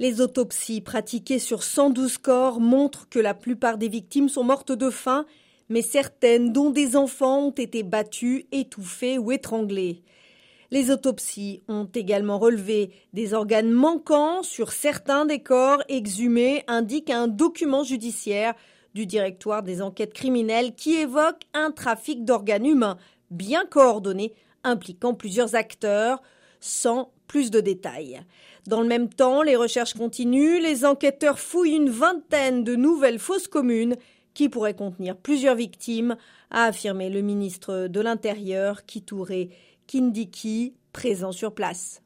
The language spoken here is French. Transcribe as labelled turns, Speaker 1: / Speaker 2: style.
Speaker 1: Les autopsies pratiquées sur 112 corps montrent que la plupart des victimes sont mortes de faim, mais certaines, dont des enfants, ont été battues, étouffées ou étranglées. Les autopsies ont également relevé des organes manquants sur certains des corps exhumés, indique un document judiciaire du directoire des enquêtes criminelles qui évoque un trafic d'organes humains bien coordonné impliquant plusieurs acteurs, sans plus de détails. Dans le même temps, les recherches continuent, les enquêteurs fouillent une vingtaine de nouvelles fausses communes qui pourraient contenir plusieurs victimes, a affirmé le ministre de l'Intérieur Kitouré Kindiki, présent sur place.